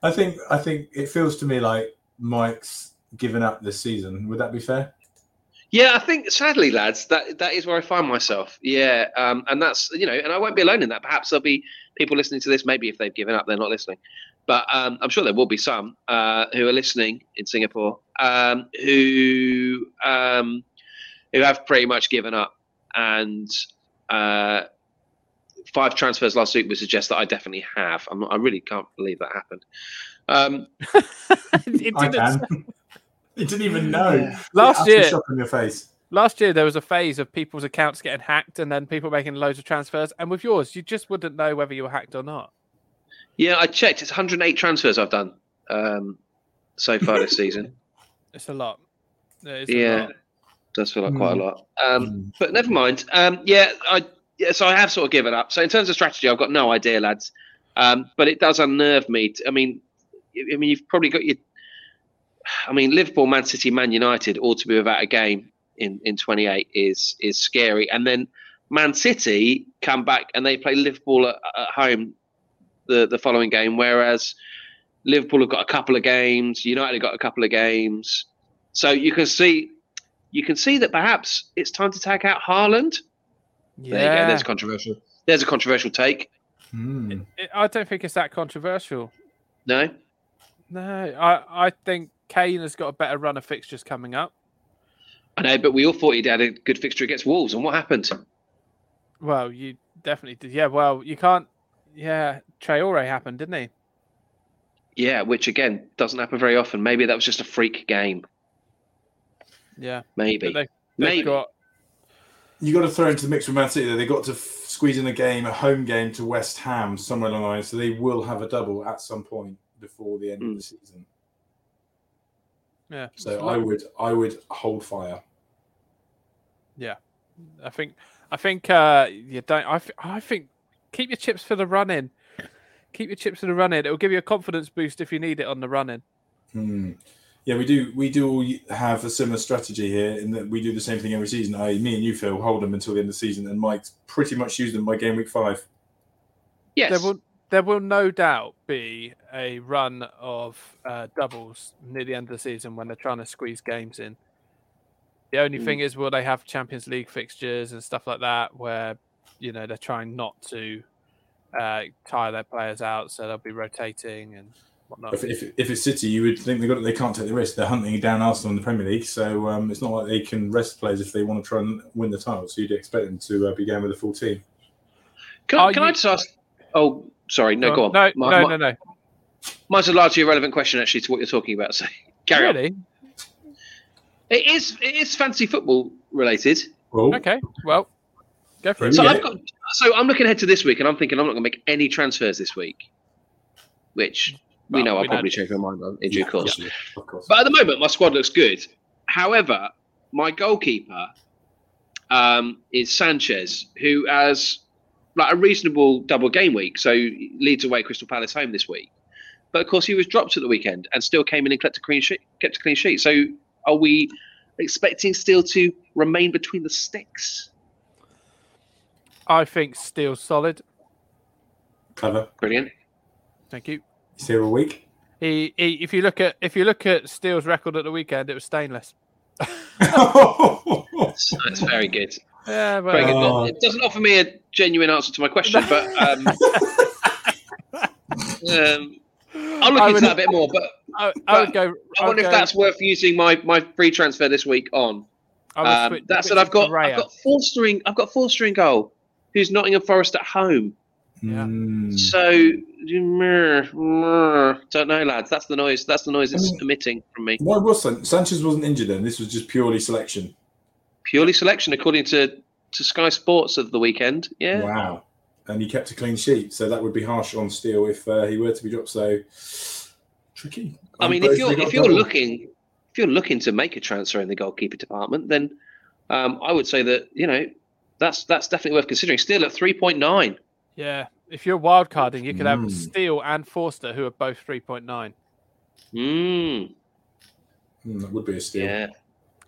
I think I think it feels to me like Mike's given up this season. Would that be fair? Yeah, I think sadly, lads, that that is where I find myself. Yeah, um, and that's you know, and I won't be alone in that. Perhaps there'll be people listening to this. Maybe if they've given up, they're not listening. But um, I'm sure there will be some uh, who are listening in Singapore um, who um, who have pretty much given up. And uh, five transfers last week would suggest that I definitely have. I'm not, I really can't believe that happened. Um, It didn't- can. you didn't even know. Last year, shock on your face. last year there was a phase of people's accounts getting hacked and then people making loads of transfers. And with yours, you just wouldn't know whether you were hacked or not. yeah, I checked. It's 108 transfers I've done um, so far this season. It's a lot. It is a Yeah, lot. does feel like quite a Mm. lot. Um, Mm. but never mind. Um, yeah, I yeah, so I have sort of given up. So in terms of strategy, I've got no idea, lads. Um, but it does unnerve me. t- I mean, I mean, you've probably got your. I mean, Liverpool, Man City, Man United, all to be without a game in in 28 is is scary. And then Man City come back and they play Liverpool at, at home the the following game, whereas Liverpool have got a couple of games, United have got a couple of games. So you can see you can see that perhaps it's time to take out Haaland. There you go. Yeah. There's controversial. There's a controversial take. Mm. It- I don't think it's that controversial. No, No, I, I think Kane has got a better run of fixtures coming up. I know, but we all thought he'd had a good fixture against Wolves, and what happened? Well, you definitely did. Yeah, well, you can't. Yeah, Traore happened, didn't he? Yeah, which again doesn't happen very often. Maybe that was just a freak game. Yeah. Maybe. They, Maybe. got. You got to throw into the mix with Man City. though. They got to f- squeeze in a game, a home game to West Ham somewhere along the line, so they will have a double at some point before the end of Mm. the season. Yeah. So it's I would, I would hold fire. Yeah, I think. I think. Uh, you don't. I. Th- I think. Keep your chips for the run in. Keep your chips for the run in. It will give you a confidence boost if you need it on the run in. Hmm. Yeah, we do. We do all have a similar strategy here in that we do the same thing every season. I, me and you, Phil, hold them until the end of the season, and Mike's pretty much used them by game week five. Yes. There will. There will no doubt be a run of uh, doubles near the end of the season when they're trying to squeeze games in. The only Mm. thing is, will they have Champions League fixtures and stuff like that, where you know they're trying not to uh, tire their players out, so they'll be rotating and whatnot. If, if, if it's City, you would think they got they can't take the risk. They're hunting down Arsenal in the Premier League, so um, it's not like they can rest players if they want to try and win the title. So you'd expect them to uh, be going with a full team. Can, Are can I just ask? Oh, sorry. No, go on. No, My- no, my- no, no. Mine's a largely irrelevant question, actually, to what you're talking about. So carry on. Really? It is. It is fantasy football related. Well, Okay. Well, go for it. So Yeah. I've got. So I'm looking ahead to this week, and I'm thinking I'm not going to make any transfers this week, which we Well, know I'll know. probably change my mind on in due yeah, course. yeah, of course. But at the moment, my squad looks good. However, my goalkeeper um, is Sanchez, who has like a reasonable double game week. So Leeds away Crystal Palace home this week. But of course, he was dropped at the weekend and Steele came in and kept a clean sheet. Kept a clean sheet. So are we expecting still to remain between the sticks? I think Steele's solid. Clever. Brilliant. Thank you. He's here a week. He, he, if you look at if you look at Steele's record at the weekend, it was stainless. That's, that's very good. Yeah, Very good. Oh. It doesn't offer me a genuine answer to my question, but um, um, I'll look I into would- that a bit more. But I, I would go. I wonder would if go- that's worth using my, my free transfer this week on. I would Um, switch- that said, I've got I've got Forster I've got Forster goal. Who's Nottingham Forest at home? Yeah. Mm. So meh, meh. don't know, lads. That's the noise. That's the noise it's I mean- emitting from me. Why was San- Sanchez wasn't injured then? This was just purely selection. Purely selection, according to to Sky Sports of the weekend. Yeah. Wow. And he kept a clean sheet, so that would be harsh on Steele if uh, he were to be dropped. So tricky. I mean, if you're if you're double. looking if you're looking to make a transfer in the goalkeeper department, then um, I would say that you know that's that's definitely worth considering. Steele at three point nine. Yeah, if you're wild carding, you could have Mm. Steele and Forster, who are both three point nine. Mm, Hmm, that would be a steal. yeah.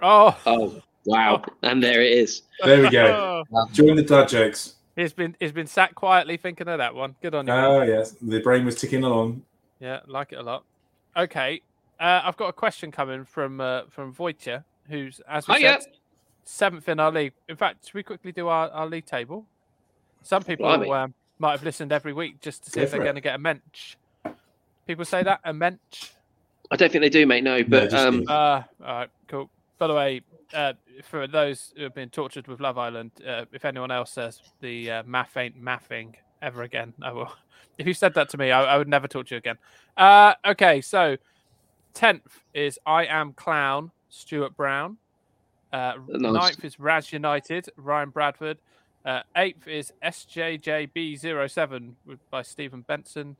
Oh, Oh wow! And there it is. There we go. Join the dad jokes. he's been he's been sat quietly thinking of that one. Good on you. Oh yes, the brain was ticking along. Yeah, like it a lot. Okay, uh, I've got a question coming from uh, from Wojciech, who's as we Hiya. said seventh in our league. In fact, should we quickly do our, our league table? Some people Blimey. um, might have listened every week just to see Go if they're going to get a mensch. People say that a mensch. I don't think they do, mate. No, but just um. Uh, all right, cool. By the way, uh, for those who have been tortured with Love Island, uh, if anyone else says the uh, math ain't mathing ever again, I will. If you said that to me, I, I would never talk to you again. Uh, okay, so tenth is I am clown Stuart Brown. Uh, Nice. Ninth is Raz United Ryan Bradford. Uh, eighth is SJJB07 by Stephen Benson.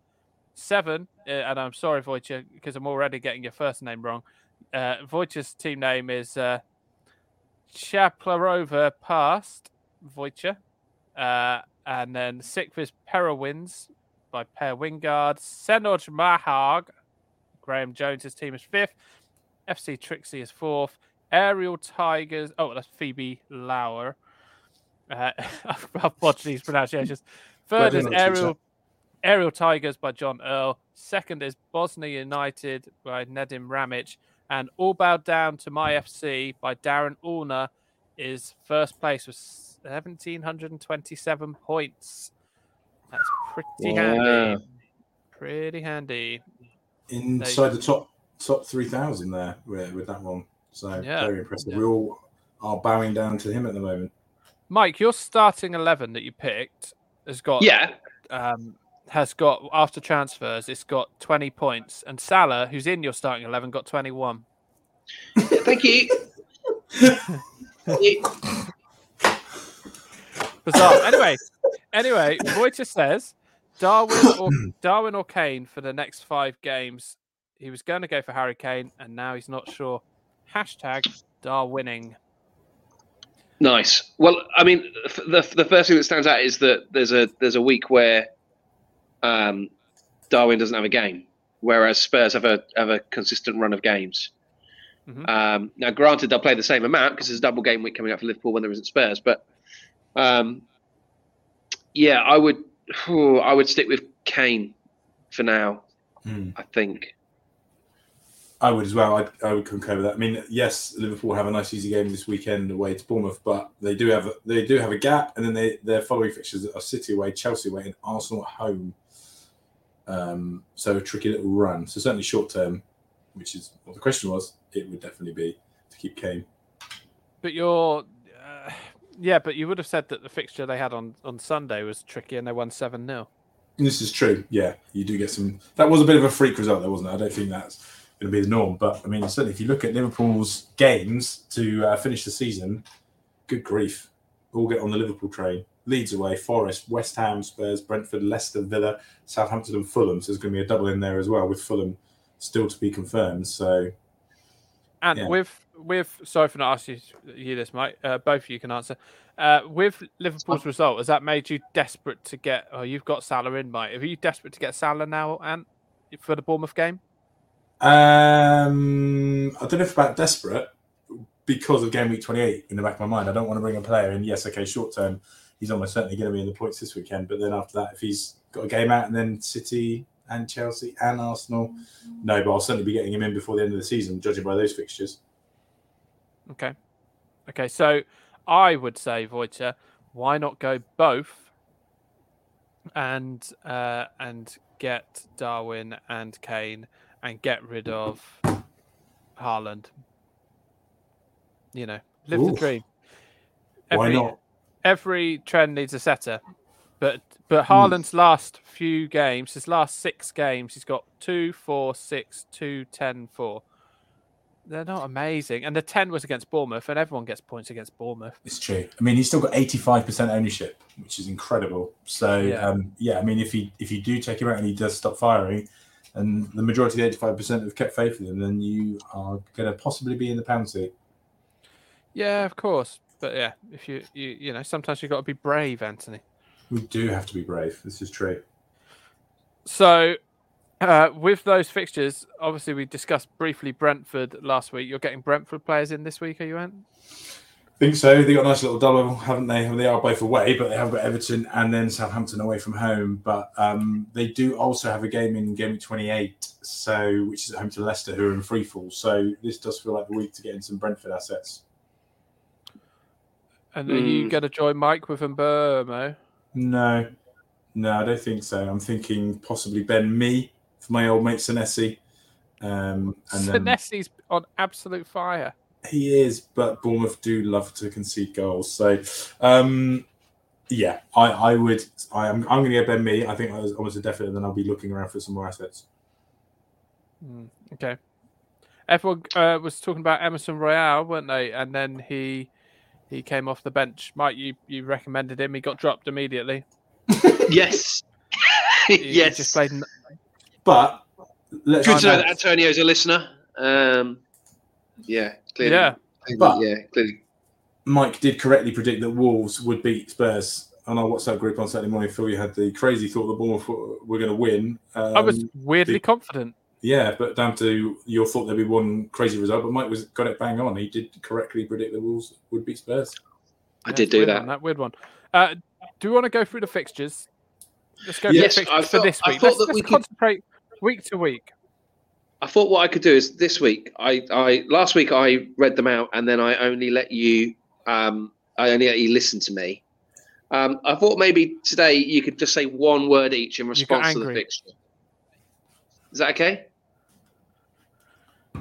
Seven, uh, and I'm sorry, Wojciech, because I'm already getting your first name wrong. Uh, Wojciech's team name is uh, Chaplarova passed Wojciech. Uh, and then sixth is Perowins by Per Wingard. Senoj Mahag, Graham Jones's team is fifth. FC Trixie is fourth. Aerial Tigers, oh, that's Phoebe Lauer. Uh, I've botched these pronunciations. Third is Aerial Aerial Tigers by John Earl. Second is Bosnia United by Nedim Ramic. And All Bowed Down to My FC by Darren Allner is first place with 1,727 points. That's pretty Wow. handy. Pretty handy. inside the top top three thousand there with, with that one. So Yeah. very impressive. Yeah. We all are bowing down to him at the moment. Mike, your starting 11 that you picked has got Yeah. um, has got after transfers, it's got 20 points, and Salah, who's in your starting 11, got 21. Thank you. Thank you. Bizarre. anyway, anyway, Voiter says Darwin or Darwin or Kane for the next five games. He was going to go for Harry Kane, and now he's not sure. Hashtag Darwinning. Nice. Well, I mean, the the first thing that stands out is that there's a there's a week where um, Darwin doesn't have a game, whereas Spurs have a have a consistent run of games. Mhm. Um, now, granted, they'll play the same amount because there's a double game week coming up for Liverpool when there isn't Spurs. But um, yeah, I would I would stick with Kane for now. Hmm. I think. I would as well. I, I would concur with that. I mean, yes, Liverpool have a nice easy game this weekend away to Bournemouth, but they do have they do have a gap, and then they their following fixtures are City away, Chelsea away, and Arsenal at home. Um, so a tricky little run. So certainly short term, which is what the question was, it would definitely be to keep Kane. But you're, uh, yeah, but you would have said that the fixture they had on, on Sunday was tricky and they won 7 0. This is true. Yeah, you do get some. That was a bit of a freak result, though, wasn't it? I don't think that's going to be the norm. But I mean, certainly if you look at Liverpool's games to uh, finish the season, good grief, all get on the Liverpool train. Leeds away, Forest, West Ham, Spurs, Brentford, Leicester, Villa, Southampton, and Fulham. So there's going to be a double in there as well, with Fulham still to be confirmed. So And Yeah. with, with, sorry for not asking you, this, Mike, uh, both of you can answer. Uh, with Liverpool's result, has that made you desperate to get, oh, you've got Salah in, Mike. Are you desperate to get Salah now, Ant, for the Bournemouth game? Um, I don't know if about desperate because of game week 28 in the back of my mind. I don't want to bring a player in. Yes, okay, short term, he's almost certainly going to be in the points this weekend. But then after that, if he's got a game out and then City and Chelsea and Arsenal, no, but I'll certainly be getting him in before the end of the season, judging by those fixtures. Okay. Okay, so I would say, Wojciech, why not go both and uh, and get Darwin and Kane and get rid of Haaland? You know, live the Oof. dream. Why not? Every trend needs a setter, but but. Haaland's last few games, his last six games, he's got two, four, six, two, ten, four. They're not amazing, and the ten was against Bournemouth, and everyone gets points against Bournemouth. It's true. I mean, he's still got 85% ownership, which is incredible. So, Yeah. um, yeah, I mean, if he if you do take him out and he does stop firing, and the majority of the 85% have kept faith with him, then you are going to possibly be in the penalty. Yeah, of course, but yeah, if you you you know, sometimes you've got to be brave, Anthony. We do have to be brave. This is true. So, uh, with those fixtures, obviously we discussed briefly Brentford last week. You're getting Brentford players in this week, are you, Ant? think so. They got a nice little double, haven't they? They are both away, but they have got Everton and then Southampton away from home. But um, they do also have a game in game week 28, so which is at home to Leicester, who are in free fall. So this does feel like the week to get in some Brentford assets. And are you Hmm. going to join Mike with Mbeumo? No, no, I don't think so. I'm thinking possibly Ben Mee for my old mate Senesi. Um, and then, on absolute fire. He is, but Bournemouth do love to concede goals. So, um, yeah, I, I would. I am. I'm going to get Ben Mee. I think I was almost a definite. And Then I'll be looking around for some more assets. Mm, okay. Everyone uh, was talking about Emerson Royal, weren't they? And then he he came off the bench. Mike, you you recommended him. He got dropped immediately. Yes. He, he yes. just played. n- But let's. Good to know that out- Antonio's a listener. Um, yeah, clearly. Yeah. clearly, But- yeah, clearly. Mike did correctly predict that Wolves would beat Spurs on our WhatsApp group on Saturday morning. Phil, you had the crazy thought that Bournemouth were, were going to win. Um, I was weirdly the- confident. Yeah, but down to your thought there'd be one crazy result. But Mike was got it bang on. He did correctly predict the Wolves would beat Spurs. I Yeah, did do that. One, that weird one. Uh, do we want to go through the fixtures? Let's go Yes, through the I fixtures for thought- this I week. thought Let's, that let's we could- concentrate week to week. I thought what I could do is this week. I, I last week I read them out and then I only let you. Um, I only let you listen to me. Um, I thought maybe today you could just say one word each in response to the fixture. Is that okay?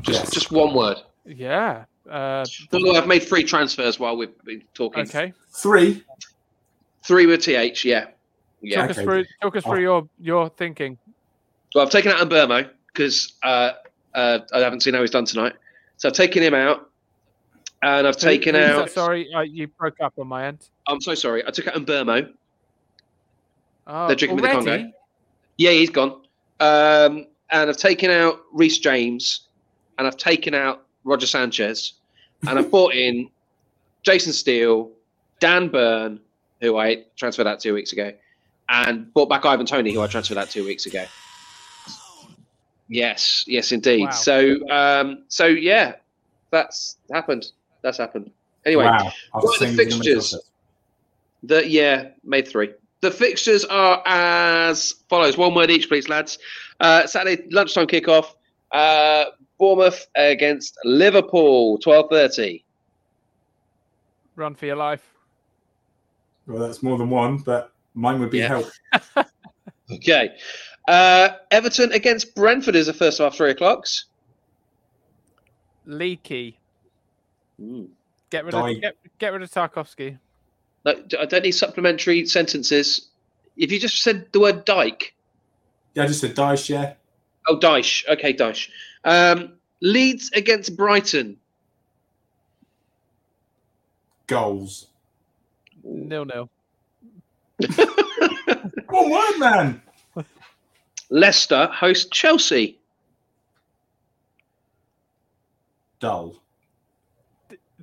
Just Yes. just one word. Yeah. Uh, By the I've made three transfers while we've been talking. okay. Three. Three with th. Yeah, yeah. Talk us Okay. through. Talk us through your your thinking. Well, I've taken out Mbeumo because uh, uh, I haven't seen how he's done tonight. So I've taken him out, and I've taken who's out. Sorry, uh, you broke up on my end. I'm so sorry. I took out Mbeumo. Oh, They're drinking with the? Congo. Yeah, he's gone. Um, and I've taken out Reece James, and I've taken out Roger Sanchez, and I've brought in Jason Steele, Dan Burn, who I transferred out two weeks ago, and brought back Ivan Toney, who I transferred out two weeks ago. Yes, yes, indeed. Wow. So, um, so yeah, that's happened. That's happened. Anyway, wow. What are the saying he was gonna make fixtures? the yeah, made three. The fixtures are as follows. One word each, please, lads. Uh, Saturday lunchtime kickoff. Uh, Bournemouth against Liverpool, twelve thirty. Run for your life. Well, that's more than one, but mine would be Yeah. help. Okay. Uh, Everton against Brentford is the first half three o'clocks. Leaky. Mm. Get rid Die. of get, get rid of Tarkowski. No, I don't need supplementary sentences. If you just said the word Dyche, Yeah, I just said Dyche, yeah. Oh Dyche, okay Dyche. Um, Leeds against Brighton. Goals. Nil nil. One word, man. Leicester host Chelsea. Dull.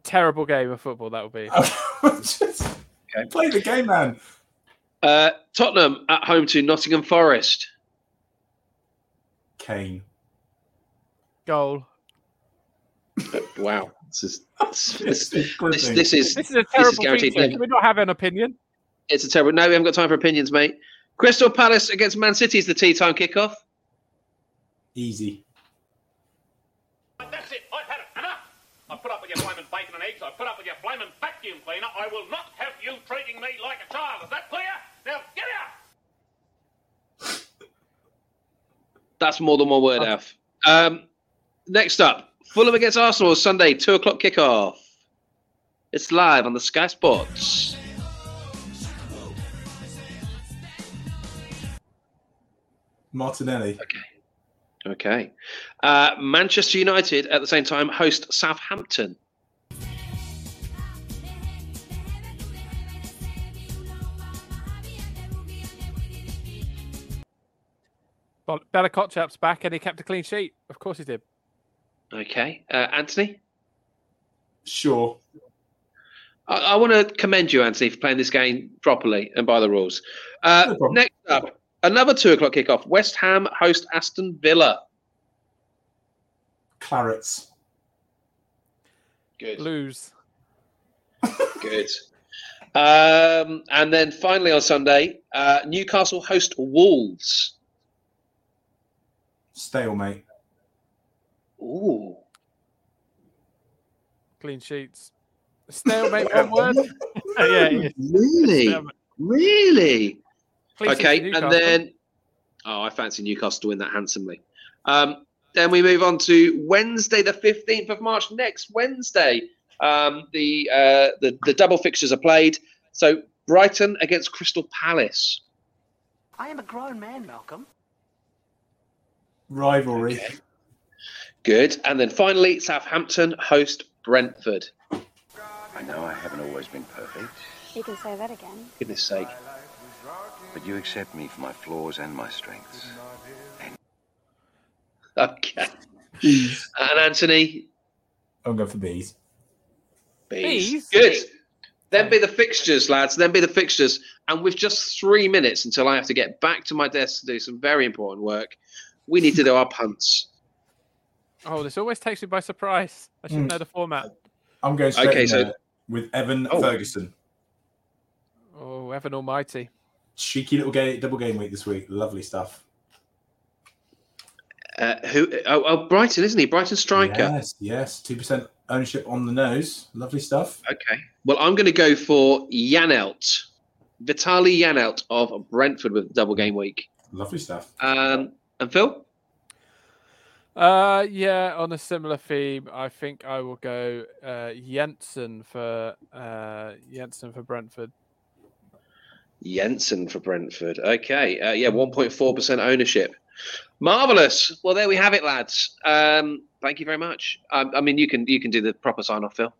Terrible game of football that will be. Just Okay. Play the game, man. Uh, Tottenham at home to Nottingham Forest. Kane. Goal. Wow, this is this, this, this is This is a terrible guaranteed feature. win. Can we not have an opinion? it's a terrible. No, we haven't got time for opinions, mate. Crystal Palace against Man City is the tea time kickoff. easy. That's it. I've had it. Enough. I put up with your blaming bacon and eggs. I put up with your blaming vacuum cleaner. I will not have you treating me like a child. Is that clear? Now get out. That's more than one word, Alf. Um, next up, Fulham against Arsenal Sunday, two o'clock kickoff. It's live on the Sky Sports. Martinelli. Okay. Uh, Manchester United at the same time host Southampton. Well, Bella Kotchap's back and he kept a clean sheet. Of course he did. Okay. Uh, Anthony? Sure. I, I want to commend you, Anthony, for playing this game properly and by the rules. Uh, No next up, another two o'clock kickoff. West Ham host Aston Villa. Clarets. Good. Lose. Good. Um, and then finally on Sunday, uh, Newcastle host Wolves. Stalemate. Ooh. Clean sheets. Stalemate, one word. yeah, yeah. Really? Stalemate. Really? Clean okay, and then oh, I fancy Newcastle to win that handsomely. Um, then we move on to Wednesday, the fifteenth of March. Next Wednesday, um, the uh, the the double fixtures are played. So Brighton against Crystal Palace. I am a grown man, Malcolm. Rivalry. Okay. Good. And then finally, Southampton host Brentford. I know I haven't always been perfect, You can say that again. Goodness sake. but you accept me for my flaws and my strengths. Okay. Bees. And Anthony, I'm going for bees. Bees. Bees? Good. Then be the fixtures, lads. Then be the fixtures. And with just three minutes until I have to get back to my desk to do some very important work, we need to do our punts. Oh, this always takes me by surprise. I should Mm. know the format. I'm going straight Okay, in so- there with Evan Oh. Ferguson. Oh, Evan Almighty. Cheeky little game, double game week this week. Lovely stuff. Uh, who? Oh, oh, Brighton, isn't he? Brighton striker. Yes, yes. Two percent ownership on the nose. Lovely stuff. Okay. Well, I'm going to go for Janelt, Vitaly Janelt of Brentford with double game week. Lovely stuff. Um, and Phil? Uh, yeah, on a similar theme, I think I will go uh, Jensen for uh, Jensen for Brentford. Jensen for Brentford. Okay. Uh, yeah, 1.4% ownership. Marvelous. Well, there we have it, lads. Um, thank you very much. Um, I mean, you can you can do the proper sign off, Phil.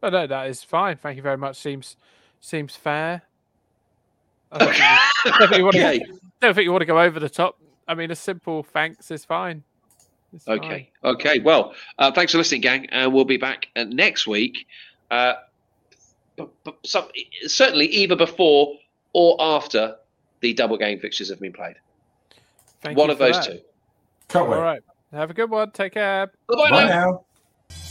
But no, that is fine. Thank you very much. Seems seems fair. I don't think you, I don't think you to. Okay. don't think you want to go over the top. I mean, a simple thanks is fine. It's fine. Okay. Okay. Well, uh, thanks for listening, gang, and we'll be back uh, next week. Uh, but, but some, certainly either before or after the double game fixtures have been played. Thank One you of for those that. two. Can't All wait. right. Have a good one. Take care. Bye-bye Bye now. now.